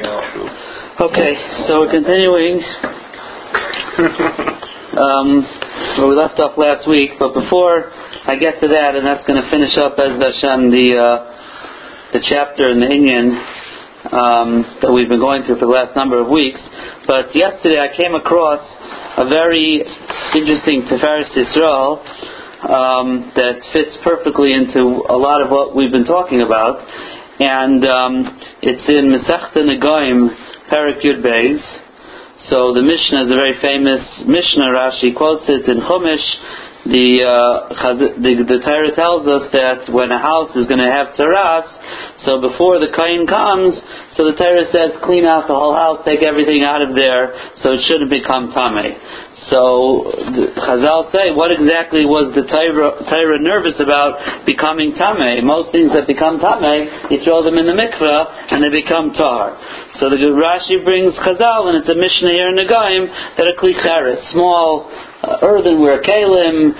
Okay, so we're continuing um, where we left off last week, but before I get to that, and that's going to finish up as Hashem the uh, the chapter in the Inyan um, that we've been going through for the last number of weeks. But yesterday I came across a very interesting Tiferes Yisrael um, that fits perfectly into a lot of what we've been talking about, and um, it's in Masechta Negoim, Perik Yud Beis. So the Mishnah is a very famous Mishnah. Rashi quotes it in Chumash. The, uh, the the Torah tells us that when a house is going to have taras, so before the kain comes, so the Torah says clean out the whole house, take everything out of there, so it shouldn't become tame. So the, Chazal say, what exactly was the Torah nervous about becoming tame? Most things that become tame, you throw them in the mikveh and they become tar. So the Rashi brings Chazal, and it's a Mishnah here in the Gaim that a klicheres, small uh, earthenware kalim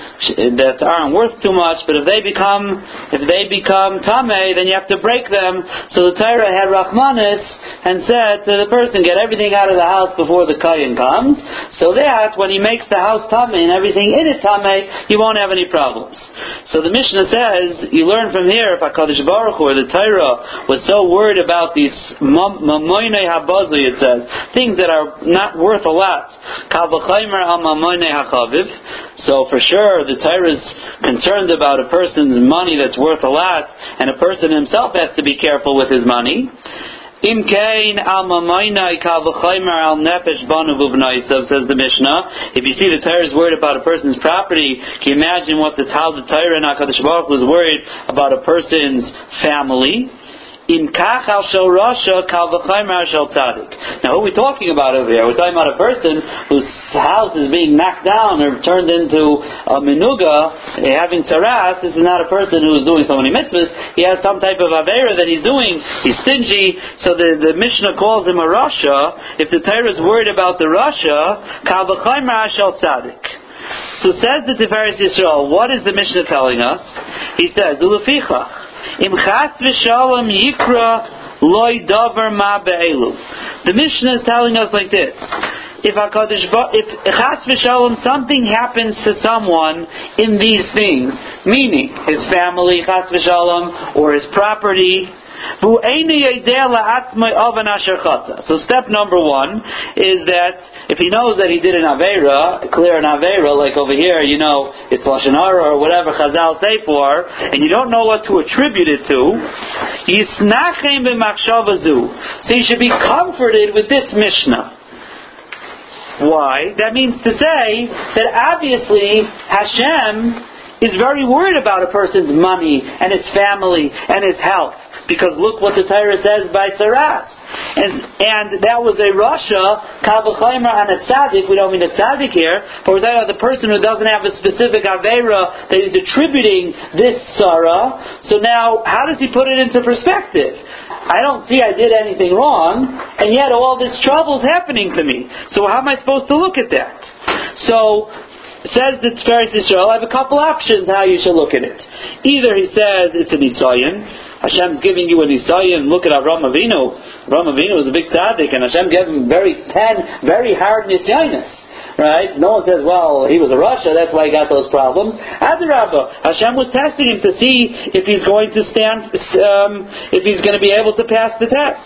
that aren't worth too much, but if they become if they become tame, then you have to break them. So the Torah had Rahmanis and said to the person, get everything out of the house before the kayin comes, so that when he makes the house tame and everything in it tame, you won't have any problems. So the Mishnah says, you learn from here, if Hakadosh Baruch Hu or the Torah was so worried about these mamoine habazu, it says things that are not worth a lot. So for sure, the Torah is concerned about a person's money that's worth a lot, and a person himself has to be careful with his money. Im kain al al says the Mishnah. If you see the Torah is worried about a person's property, can you imagine what the Tal the Torah and HaKadosh Baruch was worried about a person's family? In kach al shel rasha kal v'chaymer shel tzadik. Now, who are we talking about over here? We're talking about a person whose house is being knocked down or turned into a menuga, having taras. This is not a person who is doing so many mitzvahs. He has some type of avera that he's doing. He's stingy. So the, the Mishnah calls him a rasha. If the Torah is worried about the rasha, kal v'chaymer shel tzadik. So says the Tiferes Yisrael, what is the Mishnah telling us? He says, Uluficha. Im chas v'shalom yikra loy davar ma be'elu. The Mishnah is telling us like this. If HaKadosh, if chas v'shalom something happens to someone in these things, meaning his family chas v'shalom or his property, so step number one is that if he knows that he did an Avera, a clear an Avera, like over here, you know, it's Lashon or whatever Chazal say for, and you don't know what to attribute it to, so you should be comforted with this Mishnah. Why? That means to say that obviously Hashem is very worried about a person's money and his family and his health. Because look what the Torah says by Saras. And, and that was a Rasha, Kavachaimer and a Tzaddik. We don't mean a Tzaddik here, but we're talking about the person who doesn't have a specific Avera that he's attributing this Sarah. So now, how does he put it into perspective? I don't see I did anything wrong, and yet all this trouble is happening to me. So how am I supposed to look at that? So says the Tiferes Yisrael, I have a couple options how you should look at it. Either he says it's an Itzayin, Hashem's giving you an Isaiah, look at Avram Avinu. Avram Avinu was a big tzaddik, and Hashem gave him very ten, very hard nisyanis. Right? No one says, well, he was a Russia, that's why he got those problems. Adarabba, Hashem was testing him to see if he's going to stand, um, if he's going to be able to pass the test.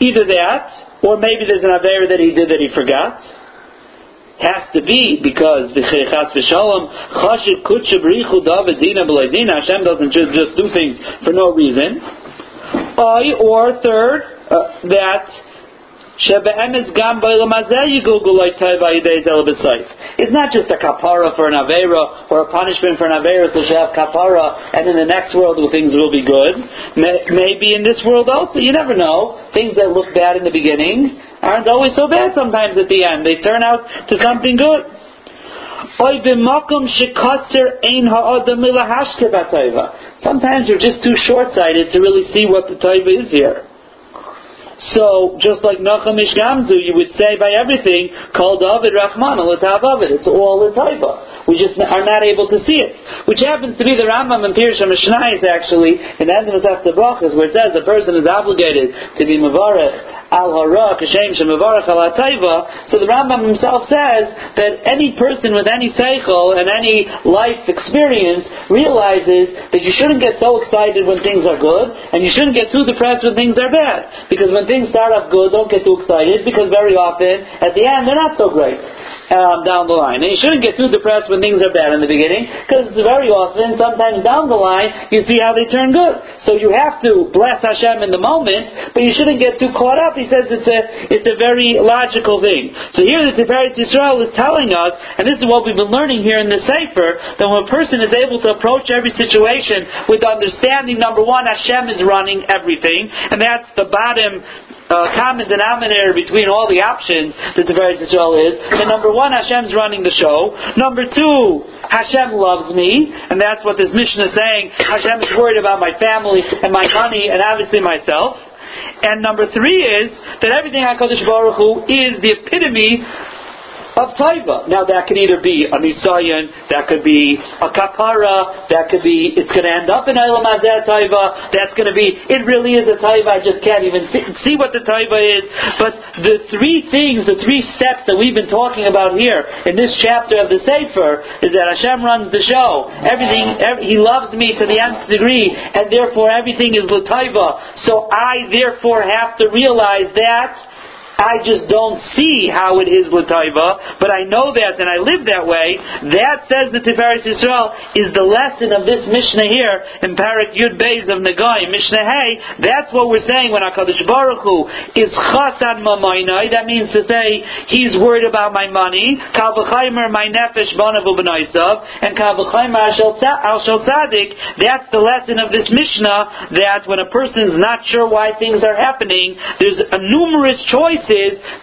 Either that, or maybe there's an Aver that he did that he forgot has to be because v'cheichas v'shalom chashik kutcha b'richu david dina b'leidina Hashem doesn't just, just do things for no reason. I or third, uh, that it's not just a kapara for an avera or a punishment for an avera, so she have kapara, and in the next world things will be good. Maybe in this world also, you never know. Things that look bad in the beginning aren't always so bad sometimes at the end. They turn out to something good. Sometimes you're just too short-sighted to really see what the taiva is here. So, just like Nachum Ish Gamzu, you would say by everything, called David Rahman, David. It's all in Taiba. We just are not able to see it. Which happens to be the Rambam and Pirush HaMishnayis actually, in the end of the Brachas, where it says the person is obligated to be Mavarech al hara kashem shemavarach al So the Rambam himself says that any person with any seichel and any life experience realizes that you shouldn't get so excited when things are good, and you shouldn't get too depressed when things are bad. Because when things start off good, don't get too excited, because very often, at the end, they're not so great um, down the line. And you shouldn't get too depressed when things are bad in the beginning, because very often, sometimes down the line, you see how they turn good. So you have to bless Hashem in the moment, but you shouldn't get too caught up. He says it's a, it's a very logical thing. So here the Tiferes Yisrael is telling us, and this is what we've been learning here in the Sefer, that when a person is able to approach every situation with understanding, number one, Hashem is running everything, and that's the bottom uh, common denominator between all the options that the Tiferes Yisrael is that number one, Hashem's running the show. Number two, Hashem loves me, and that's what this mission is saying. Hashem is worried about my family and my money and obviously myself. And number three is that everything HaKadosh Baruch Hu is the epitome of taiva. Now that could either be a nisayan, that could be a kapara, that could be it's going to end up in Eilam Hazeh taiva. That's going to be it really is a taiva. I just can't even see what the taiva is. But the three things, the three steps that we've been talking about here in this chapter of the Sefer is that Hashem runs the show. Everything every, He loves me to the nth degree, and therefore everything is lataiva. So I therefore have to realize that I just don't see how it is Lataiva, but I know that and I live that way. That says the Tiferes Yisrael is the lesson of this Mishnah here in Parak Yud Beis of Nagai, Mishnah Hey. That's what we're saying when HaKadosh Baruch Hu is Chasan Mamainai. That means to say, He's worried about my money. Kal v'chaymer my nefesh b'naisav. And kal v'chaymer al shel tzadik. That's the lesson of this Mishnah that when a person is not sure why things are happening, there's a numerous choices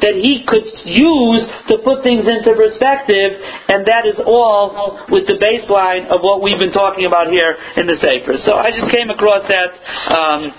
that he could use to put things into perspective, and that is all with the baseline of what we've been talking about here in the Sefer. So I just came across that. Um,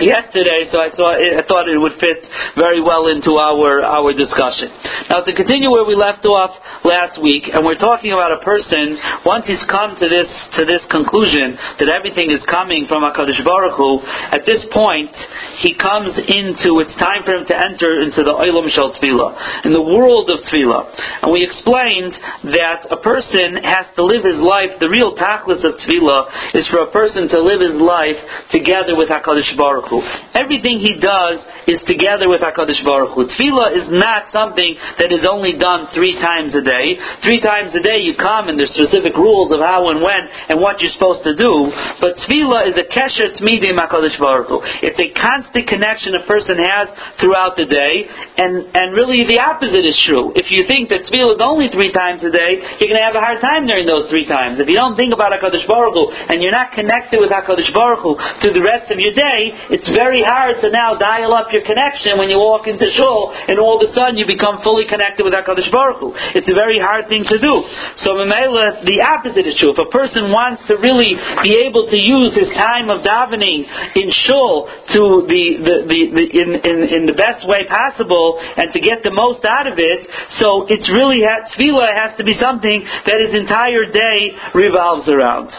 yesterday, so I, I thought it would fit very well into our our discussion. Now, to continue where we left off last week, and we're talking about a person once he's come to this to this conclusion that everything is coming from Hakadosh Baruch Hu. At this point, he comes into it's time for him to enter into the Olam Shel Tefillah, in the world of Tefillah. And we explained that a person has to live his life. The real tachlis of Tefillah is for a person to live his life together with Hakadosh Baruch Baruch Hu. Everything he does is together with HaKadosh Baruch Hu. Tefillah is not something that is only done three times a day. Three times a day you come and there's specific rules of how and when and what you're supposed to do. But Tefillah is a kesher tzmidim HaKadosh Baruch Hu. It's a constant connection a person has throughout the day. And, and really the opposite is true. If you think that Tefillah is only three times a day, you're going to have a hard time during those three times. If you don't think about HaKadosh Baruch Hu and you're not connected with HaKadosh Baruch Hu through the rest of your day, it's very hard to now dial up your connection when you walk into shul and all of a sudden you become fully connected with HaKadosh Baruch Hu. It's a very hard thing to do. So the opposite is true. If a person wants to really be able to use his time of davening in shul to the, the, the, the in, in, in the best way possible and to get the most out of it, so it's really, tefillah has to be something that his entire day revolves around.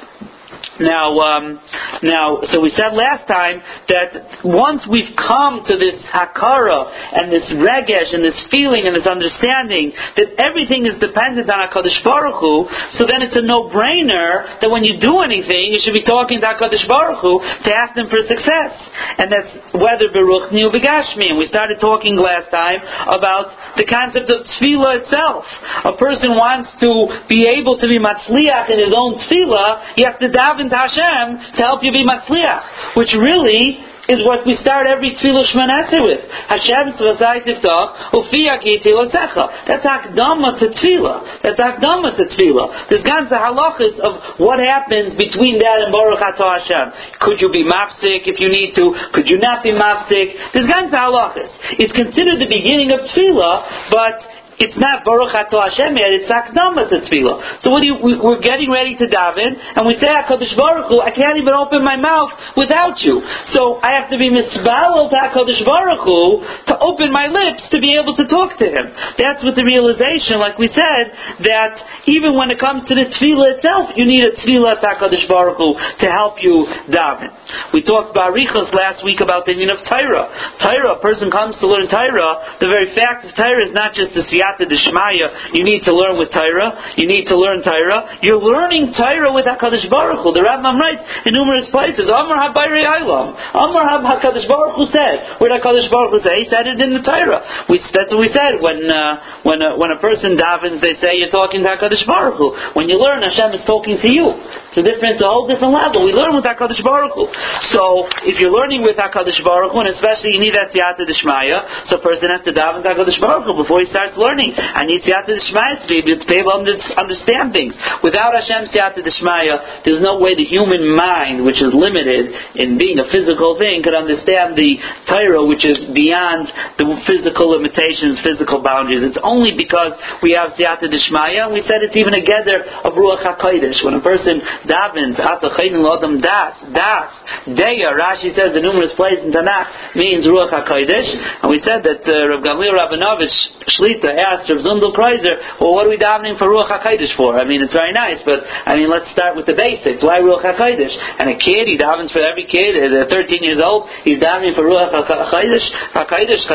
Now, um, now, so we said last time that once we've come to this hakara and this regesh and this feeling and this understanding that everything is dependent on Hakadosh Baruch Hu, so then it's a no-brainer that when you do anything, you should be talking to Hakadosh Baruch Hu to ask them for success, and that's whether beruchni or begashmi. And we started talking last time about the concept of tefillah itself. A person wants to be able to be matzliach in his own tefillah, he has to daven to Hashem to help you be matzliach, which really is what we start every tefillah shmanetzer with. Hashem tzvasai tiftach ufiyah ki That's akdama to tefillah. That's akdama to tefillah. There's ganze halachas of what happens between that and Baruch Atah Hashem. Could you be mafsik if you need to? Could you not be mafsik? There's ganze halachas. It's considered the beginning of tefillah, but it's not Baruch Ato Hashem yet, it's Akdama to Tefillah. So what do you, we, are getting ready to daven, and we say HaKadosh Baruch Hu, I can't even open my mouth without you. So I have to be misbalel to HaKadosh Baruch Hu to open my lips to be able to talk to Him. That's what the realization, like we said, that even when it comes to the Tefillah itself, you need a Tefillah to HaKadosh Baruch Hu to help you daven. We talked about Richos last week about the union of Torah. Torah, a person comes to learn Torah, the very fact of Torah is not just the siyata d'shmaya. You need to learn with Torah. You need to learn Torah. You're learning Torah with Hakadosh Baruch Hu. The Rambam writes in numerous places. Amar Habayri Ailam. Amar Hakadosh Baruch Hu said. Where did Hakadosh Baruch Hu say? He said it in the Torah. We, that's what we said when uh, when a, when a person davens. They say you're talking to Hakadosh Baruch Hu. When you learn, Hashem is talking to you. It's a different, a whole different level. We learn with Hakadosh Baruch Hu. So if you're learning with Hakadosh Baruch Hu, and especially you need that siyata d'shmaya, so a person has to daven to Hakadosh Baruch Hu before he starts learning. I need siyata d'shmaya to be able to understand things. Without Hashem siyata d'shmaya, there's no way the human mind, which is limited in being a physical thing, could understand the Torah, which is beyond the physical limitations, physical boundaries. It's only because we have siyata d'shmaya, and we said it's even a gather of ruach hakodesh. When a person davens ata chaynin lodam das das deya. Rashi says in numerous places in Tanakh means ruach hakodesh, and we said that uh, Rav Gamliel Rabinovich Shlita asked Rav Zundel Kroizer, well, what are we davening for Ruach HaKodesh for? I mean, it's very nice, but I mean, let's start with the basics. Why Ruach HaKodesh? And a kid, he davens for every kid, at 13 years old, he's davening for Ruach HaKodesh, HaKodesh,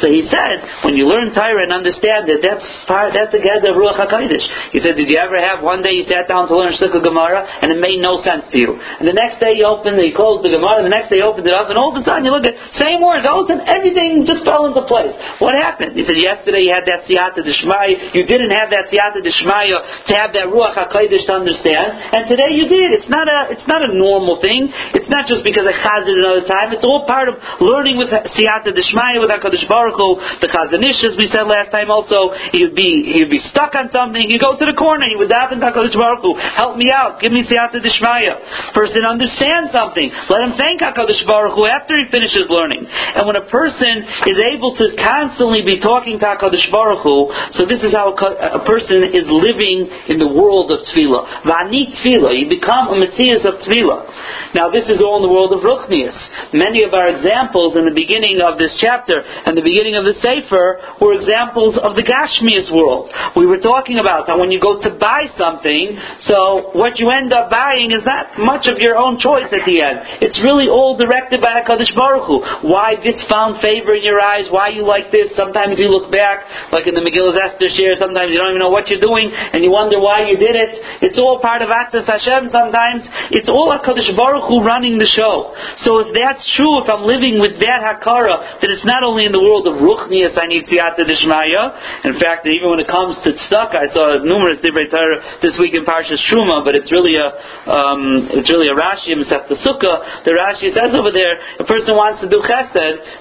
So he said, when you learn Torah and understand that that's part, that's the gather of Ruach HaKodesh. He said, did you ever have one day you sat down to learn Shlikha Gemara and it made no sense to you? And the next day you opened, you closed the Gemara, and the next day you opened it up, and all of a sudden you look at same words, all of a sudden everything just fell into place. What happened? He said, yesterday you had that siyata d'shmaya, you didn't have that siyata d'shmaya to have that ruach hakodesh to understand, and today you did. It's not a, it's not a normal thing. It's not just because I chazed another time. It's all part of learning with siyata d'shmaya with Hakadosh Baruch Hu. The Chazon Ish, as we said last time, also he would be he would be stuck on something. He'd go to the corner. He would daven Hakadosh Baruch Hu, help me out, give me siyata d'shmaya. Person understands something. Let him thank Hakadosh Baruch Hu after he finishes learning. And when a person is able to constantly be talking to HaKadosh Baruch Hu, so this is how a, person is living in the world of Tefillah. Vani Tefillah, you become a Matthias of Tefillah. Now this is all in the world of Ruchnias. Many of our examples in the beginning of this chapter and the beginning of the Sefer were examples of the Gashmias world. We were talking about that when you go to buy something, so what you end up buying is not much of your own choice at the end. It's really all directed by HaKadosh Baruch Hu. Why this found favor in your eyes, why you like this, Sometimes you look back, like in the Megillah Esther share, sometimes you don't even know what you're doing, and you wonder why you did it. It's all part of Atzas Hashem sometimes. It's all HaKadosh Baruch Hu running the show. So if that's true, if I'm living with that Hakara, then it's not only in the world of Ruchnias I need Siyata Dishmaya. In fact, even when it comes to Tzedakah, I saw numerous Divrei Torah this week in Parshas Truma, but it's really a, um, it's really a Rashi, Masechta Sukkah. The Rashi says over there, a person wants to do chesed,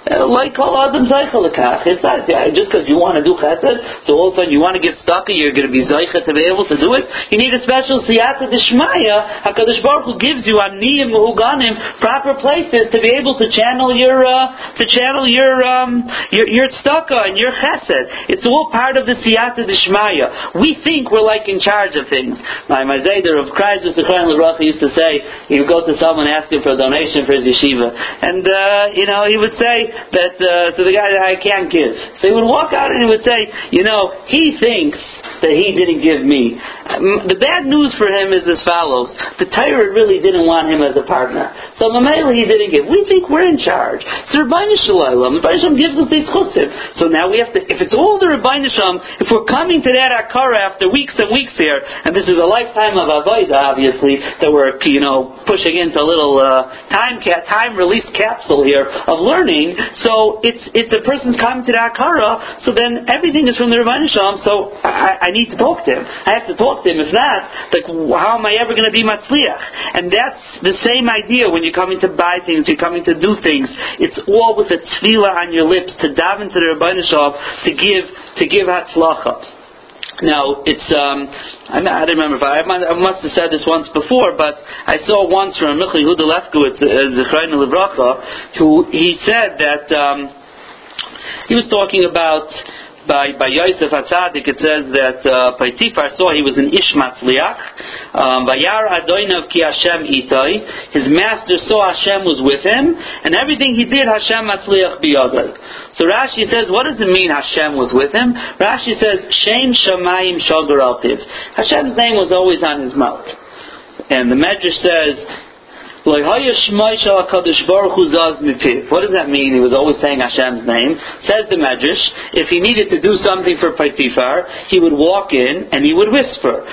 uh, like all Adam Zaychalakach it's not just because you want to do chesed, so all of a sudden you want to give tzedakah, you're going to be zaycha to be able to do it. You need a special siyata d'shmaya. Hakadosh Baruch Hu gives you aniyim uganim proper places to be able to channel your uh, to channel your um, your your tzedakah and your chesed. It's all part of the siyata d'shmaya. We think we're like in charge of things. My my zayder of Christ, the Kohen used to say, he would go to someone asking for a donation for his yeshiva, and uh, you know he would say that uh, to the guy that I can't give give. So he would walk out and he would say, you know, he thinks that he didn't give me. Um, the bad news for him is as follows. The tyrant really didn't want him as a partner. So Mamela he didn't give. We think we're in charge. So Rabbi Shalom, Rabbi Shalom gives us these chutzim. Now we have to, if it's all the Rabbi Shalom, if we're coming to that Akara after weeks and weeks here, and this is a lifetime of Avodah, obviously, that we're, you know, pushing into a little uh, time ca- time release capsule here of learning. So it's, it's a person's coming to the Akara, so then everything is from the Rabbi Shalom, so I, I need to talk to him. I have to talk to him. If not, like, how am I ever going to be Matzliach? And that's the same idea when you're coming to buy things, you're coming to do things. It's all with a tefillah on your lips to dive into the Rabbi Shalom to give, to give Hatzlacha. Now it's um, I, don't remember if I, I, must have said this once before, but I saw once from Michel Yehuda Lefkowitz, uh, Zechrein Levracha, who he said that um, he was talking about by, by Yosef Hatzadik, it says that uh, Paitifar saw he was an Ish Matzliach. Um, Vayar Adoinav ki Hashem itoi. His master saw Hashem was with him, and everything he did, Hashem Matzliach biyadai. So Rashi says, what does it mean Hashem was with him? Rashi says, Shem Shamayim Shogar Altiv. Hashem's name was always on his mouth. And the Medrash says, what does that mean? He was always saying Hashem's name. Says the Medrash, if he needed to do something for Paitifar, he would walk in and he would whisper,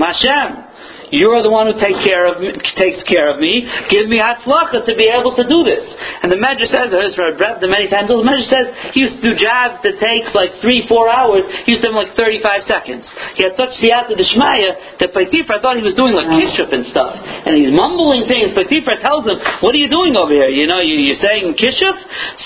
Hashem. You're the one who take care of me, takes care of me. Give me hatzlacha to be able to do this. And the Medrash says, I heard Reb the many times. The Medrash says he used to do jobs that takes like three, four hours. He used to them like 35 seconds. He had such siyata d'shmaya that Paitifra thought he was doing like kishuf and stuff. And he's mumbling things. Paitifra tells him, what are you doing over here? You know, you, are saying kishuf?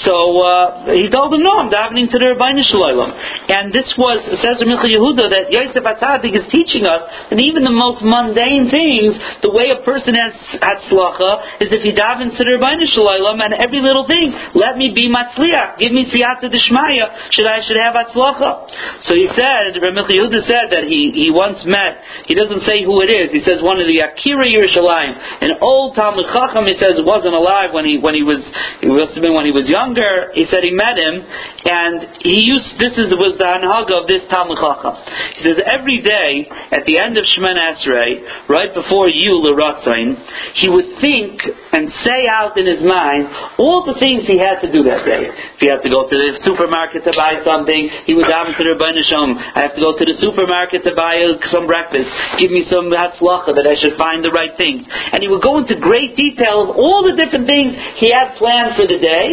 So uh, he told him, no, I'm davening to the Rabbeinu Shalom. And this was, says Yehuda, that Yosef Atzadik is teaching us that even the most mundane things, the way a person has hatzlacha is if he davens to the Rebbeinu and every little thing, let me be matzliach, give me siyata deshmaya, should I should have hatzlacha. So he said, Rabbi Yehuda said that he, he once met, he doesn't say who it is, he says one of the Akira Yerushalayim, an old Talmud Chacham, he says wasn't alive when he when he was, it must have been when he was younger, he said he met him, and he used, this is, was the anhaga of this Talmud Chacham. He says every day, at the end of Shemoneh Esrei, right before you, L'Ratzain, he would think and say out in his mind all the things he had to do that day. If he had to go to the supermarket to buy something, he would have to the Shalom. I have to go to the supermarket to buy uh, some breakfast. Give me some hatzlacha that I should find the right things. And he would go into great detail of all the different things he had planned for the day,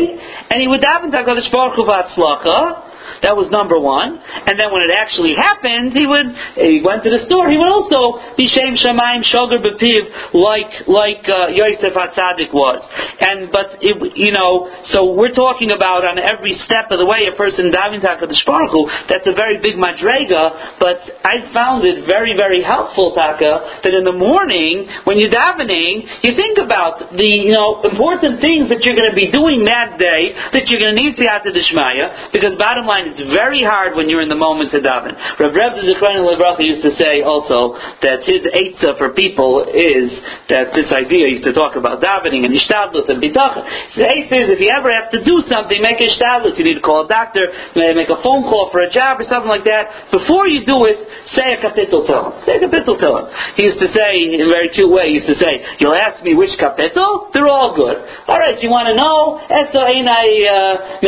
and he would daven to HaKadosh Baruch Hu that was number one. And then when it actually happened, he would he went to the store. He would also be shem shemaim shogar bepiv like like uh, Yosef Hatzadik was. And but it, you know, so we're talking about on every step of the way a person diving to Hakadosh Baruch That's a very big madrega. But I found it very very helpful, Taka, that in the morning when you're davening, you think about the you know important things that you're going to be doing that day that you're going to need Siyata Dishmaya because bottom line it's very hard when you're in the moment to daven. Rav Reb Zichron Lebracha used to say also that his eitzah for people is that this idea used to talk about davening and ishtadlus and bitachon. The eitzah is if you ever have to do something, make ishtadlus. You need to call a doctor, make a phone call for a job or something like that. Before you do it, say a kapitel to him. Say a kapitel to him. He used to say in a very cute way. He used to say, "You'll ask me which kapitel? They're all good. All right, you want to know? Uh.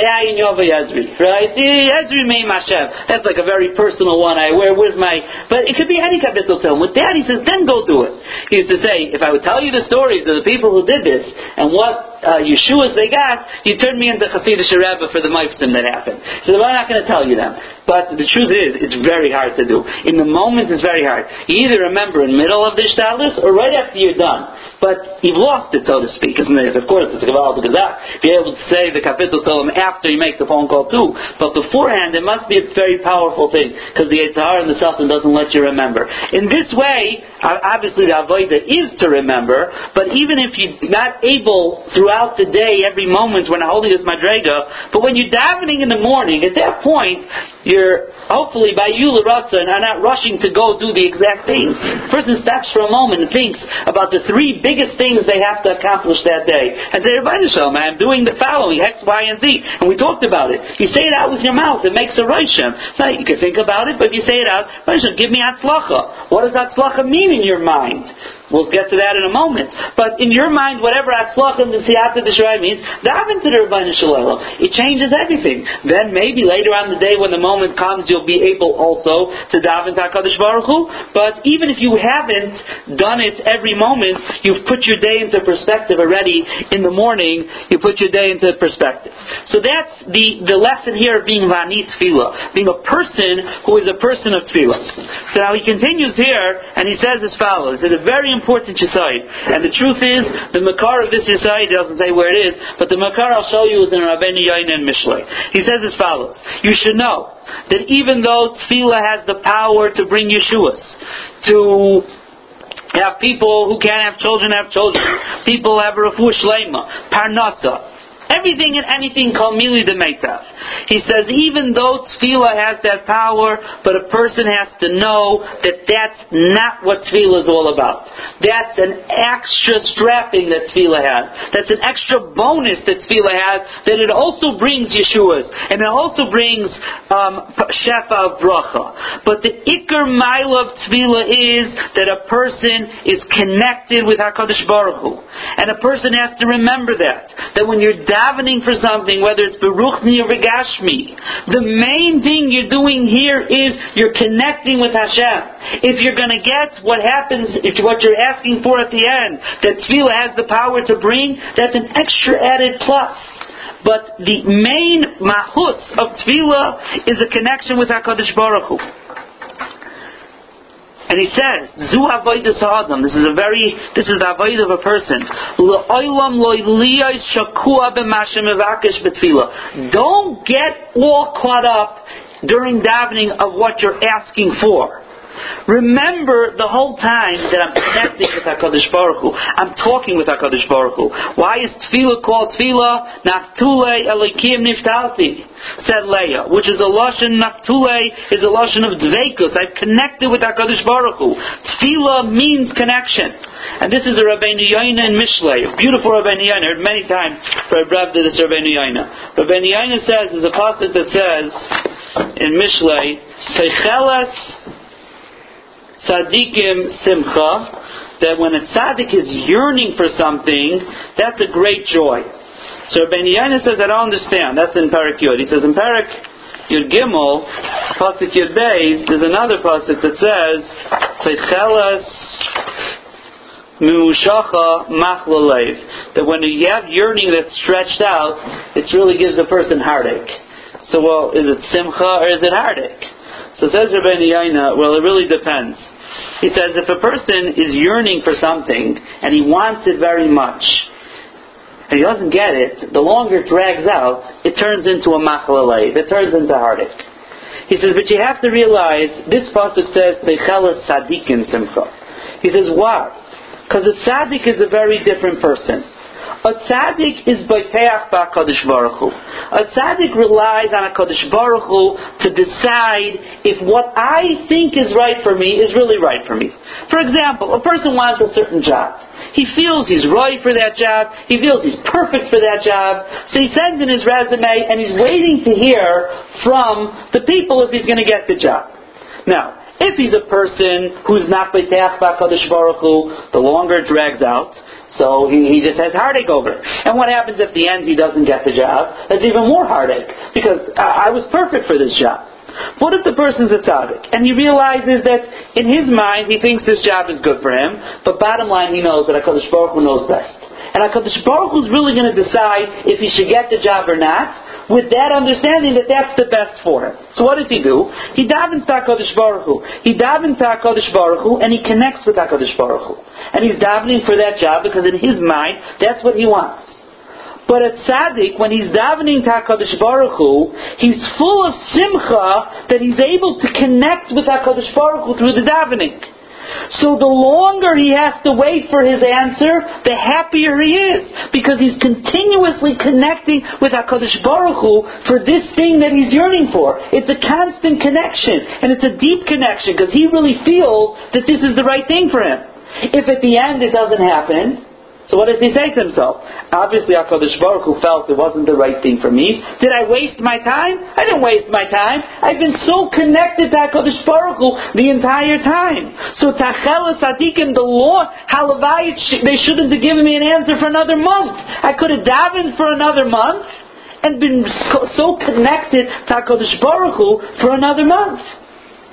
Right? Ezri Meim Hashem. That's like a very personal one. I wear where's my? But it could be any kapitel film. With that, he says, then go do it. He used to say, if I would tell you the stories of the people who did this and what uh, Yeshua's they got, you turned me into Hasidic Rebbe for the Meifsim that happened. So I'm not going to tell you them. But the truth is, it's very hard to do. In the moment, it's very hard. You either remember in the middle of the Shtadlis or right after you're done. But you've lost it, so to speak, isn't it? Of course, it's a Gaval because that. Be able to say the kapitel them after you make the phone call too. But beforehand, it must be a very powerful thing because the Yitzhar and the Sultan doesn't let you remember. In this way, obviously the Avodah is to remember, but even if you're not able through throughout the day, every moment when holding this madrega. But when you're davening in the morning, at that point, you're hopefully by you, Laratza, and are not rushing to go do the exact thing. The person stops for a moment and thinks about the three biggest things they have to accomplish that day. And say, Shalom, oh, I'm doing the following, X, Y, and Z. And we talked about it. You say it out with your mouth, it makes a Rishim. So you can think about it, but if you say it out, Rishim, give me Hatzlacha. What does Hatzlacha mean in your mind? We'll get to that in a moment. But in your mind, whatever Atzlach and the Siyata D'Shrai means, daven to the Rabbeinu Shalom. It changes everything. Then maybe later on the day when the moment comes, you'll be able also to daven to HaKadosh Baruch Hu. But even if you haven't done it every moment, you've put your day into perspective already in the morning. You put your day into perspective. So that's the, the lesson here of being Vani Tefillah. Being a person who is a person of Tefillah. So now he continues here, and he says as follows. It's a very important Yisaid. And the truth is, the Makar of this Yisaid doesn't say where it is, but the Makar I'll show you is in Rabbeinu and Mishlei. He says as follows. You should know that even though Tefillah has the power to bring Yeshuas, to have people who can't have children have children, people have Rafu Shlema, Parnasa, Everything and anything called mili de He says even though tefillah has that power, but a person has to know that that's not what tefillah is all about. That's an extra strapping that tefillah has. That's an extra bonus that tefillah has. That it also brings Yeshua's and it also brings um, shefa of bracha. But the ikar mile of tefillah is that a person is connected with Hakadosh Baruch Hu, and a person has to remember that that when you're davening for something, whether it's Beruchni or Begashmi, the main thing you're doing here is you're connecting with Hashem. If you're going to get what happens, what you're asking for at the end, that Tefillah has the power to bring, that's an extra added plus. But the main mahus of Tefillah is a connection with HaKadosh Baruch Hu. And he says, Zu avoidus adam. This is a very, this is the avoid of a person. Don't get all caught up during davening of what you're asking for. Remember the whole time that I'm connecting with HaKadosh Baruch Hu. I'm talking with HaKadosh Baruch Hu. Why is tefillah called tefillah? Naftule elikim niftalti, said Leah, which is a lashon, naftule is a lashon of dveikus. I've connected with HaKadosh Baruch Hu. Tefillah means connection. And this is a Rabbeinu Yoina in Mishlei, a beautiful Rabbeinu Yoina. Heard many times to this Rabbeinu Yoina. Rabbeinu Yoina says, there's a passage that says in Mishlei, Seichelas tzaddikim simcha, that when a tzaddik is yearning for something, that's a great joy. So Ben Yana says, I don't understand. That's in Parak Yud. He says in Parak Yud Gimel, Pasuk Yud Beis, there's another pasuk that says, Tzechelas Mimushacha Machlalev. That when you have yearning that's stretched out, it really gives a person heartache. So, well, is it simcha or is it heartache? So says Rabbi Yaina, well, it really depends. He says if a person is yearning for something and he wants it very much, and he doesn't get it, the longer it drags out, it turns into a machlalev, it turns into heartache. He says, but you have to realize, this pasuk says, Teichelas tzadikim simcha. He says, why? Because a tzaddik is a very different person. A tzaddik is boiteach ba'kadosh baruch Hu. A tzaddik relies on a kadosh baruch Hu to decide if what I think is right for me is really right for me. For example, a person wants a certain job. He feels he's right for that job. He feels he's perfect for that job. So he sends in his resume and he's waiting to hear from the people if he's going to get the job. Now, if he's a person who's not B'Kadosh Baruch Hu, the longer it drags out, so he, he just has heartache over it. And what happens if the end he doesn't get the job? That's even more heartache because I, I was perfect for this job. What if the person's a tzaddik and he realizes that in his mind he thinks this job is good for him, but bottom line he knows that Hakadosh Baruch Hu knows best, and Hakadosh Baruch Hu is really going to decide if he should get the job or not, with that understanding that that's the best for him. So what does he do? He davens to Hakadosh Baruch Hu. He davens to Hakadosh Baruch Hu, and he connects with Hakadosh Baruch Hu, and he's davening for that job because in his mind that's what he wants. But a tzaddik, when he's davening to HaKadosh Baruch Hu, he's full of simcha that he's able to connect with HaKadosh Baruch Hu through the davening. So the longer he has to wait for his answer, the happier he is. Because he's continuously connecting with HaKadosh Baruch Hu for this thing that he's yearning for. It's a constant connection. And it's a deep connection because he really feels that this is the right thing for him. If at the end it doesn't happen, so what does he say to himself? Obviously, HaKadosh Baruch Hu felt it wasn't the right thing for me. Did I waste my time? I didn't waste my time. I've been so connected to HaKadosh Baruch Hu the entire time. So Tachel Tzadikim, the law, Halavai, they shouldn't have given me an answer for another month. I could have davened for another month and been so connected to HaKadosh Baruch Hu for another month.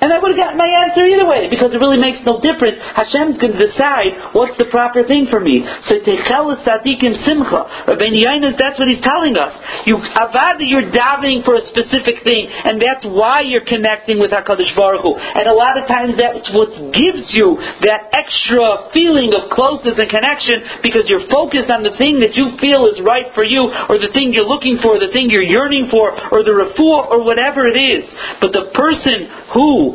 And I would have gotten my answer either way, because it really makes no difference. Hashem's going to decide what's the proper thing for me. So techel tzadikim simcha. Rabbeinu that's what he's telling us. You avad that you're davening for a specific thing, and that's why you're connecting with Hakadosh Baruch Hu. And a lot of times that's what gives you that extra feeling of closeness and connection, because you're focused on the thing that you feel is right for you, or the thing you're looking for, the thing you're yearning for, or the refuah, or whatever it is. But the person who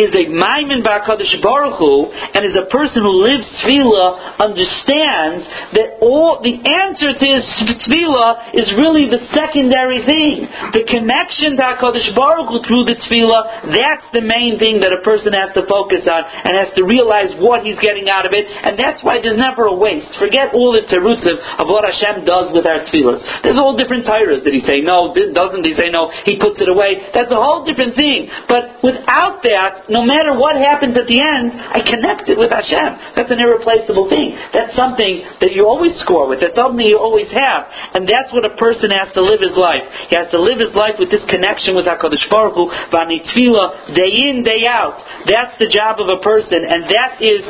is a Maimin Ba'Kadosh Baruch Hu, and is a person who lives Tefillah, understands that all the answer to his Tefillah is really the secondary thing. The connection to HaKadosh Baruch Hu through the Tefillah, that's the main thing that a person has to focus on and has to realize what he's getting out of it, and that's why there's never a waste. Forget all the terutzim of, of what Hashem does with our tefillahs. There's all different tyrants. Did he say no? Did, doesn't he say no? He puts it away. That's a whole different thing. But without that, no matter what happens at the end, I connect it with Hashem. That's an irreplaceable thing. That's something that you always score with. That's something you always have. And that's what a person has to live his life. He has to live his life with this connection with HaKadosh Baruch Hu, Vani Tefillah, day in, day out. That's the job of a person, and that is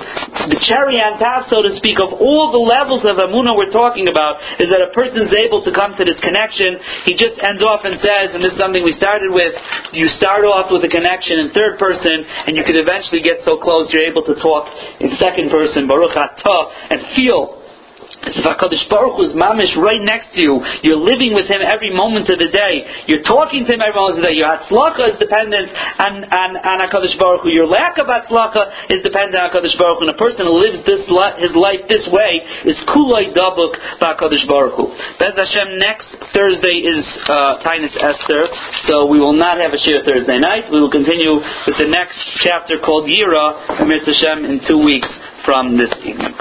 the cherry on top, so to speak, of all the levels of Amunah we're talking about, is that a person is able to come to this connection. He just ends off and says, and this is something we started with, you start off with a connection in third person, and you could eventually get so close you're able to talk in second person, Baruch Atah, and feel if HaKadosh Baruch Hu is mamish right next to you, you're living with Him every moment of the day, you're talking to Him every moment of the day, your Hatzlacha is dependent on, on, on HaKadosh Baruch Hu, your lack of Hatzlacha is dependent on HaKadosh Baruch Hu, and a person who lives this his life this way is Kulay Dabuk HaKadosh Baruch Hu. Bez Hashem, next Thursday is uh, Tainus Esther, so we will not have a Shir Thursday night, we will continue with the next chapter called Yira, Amir Hashem, in two weeks from this evening.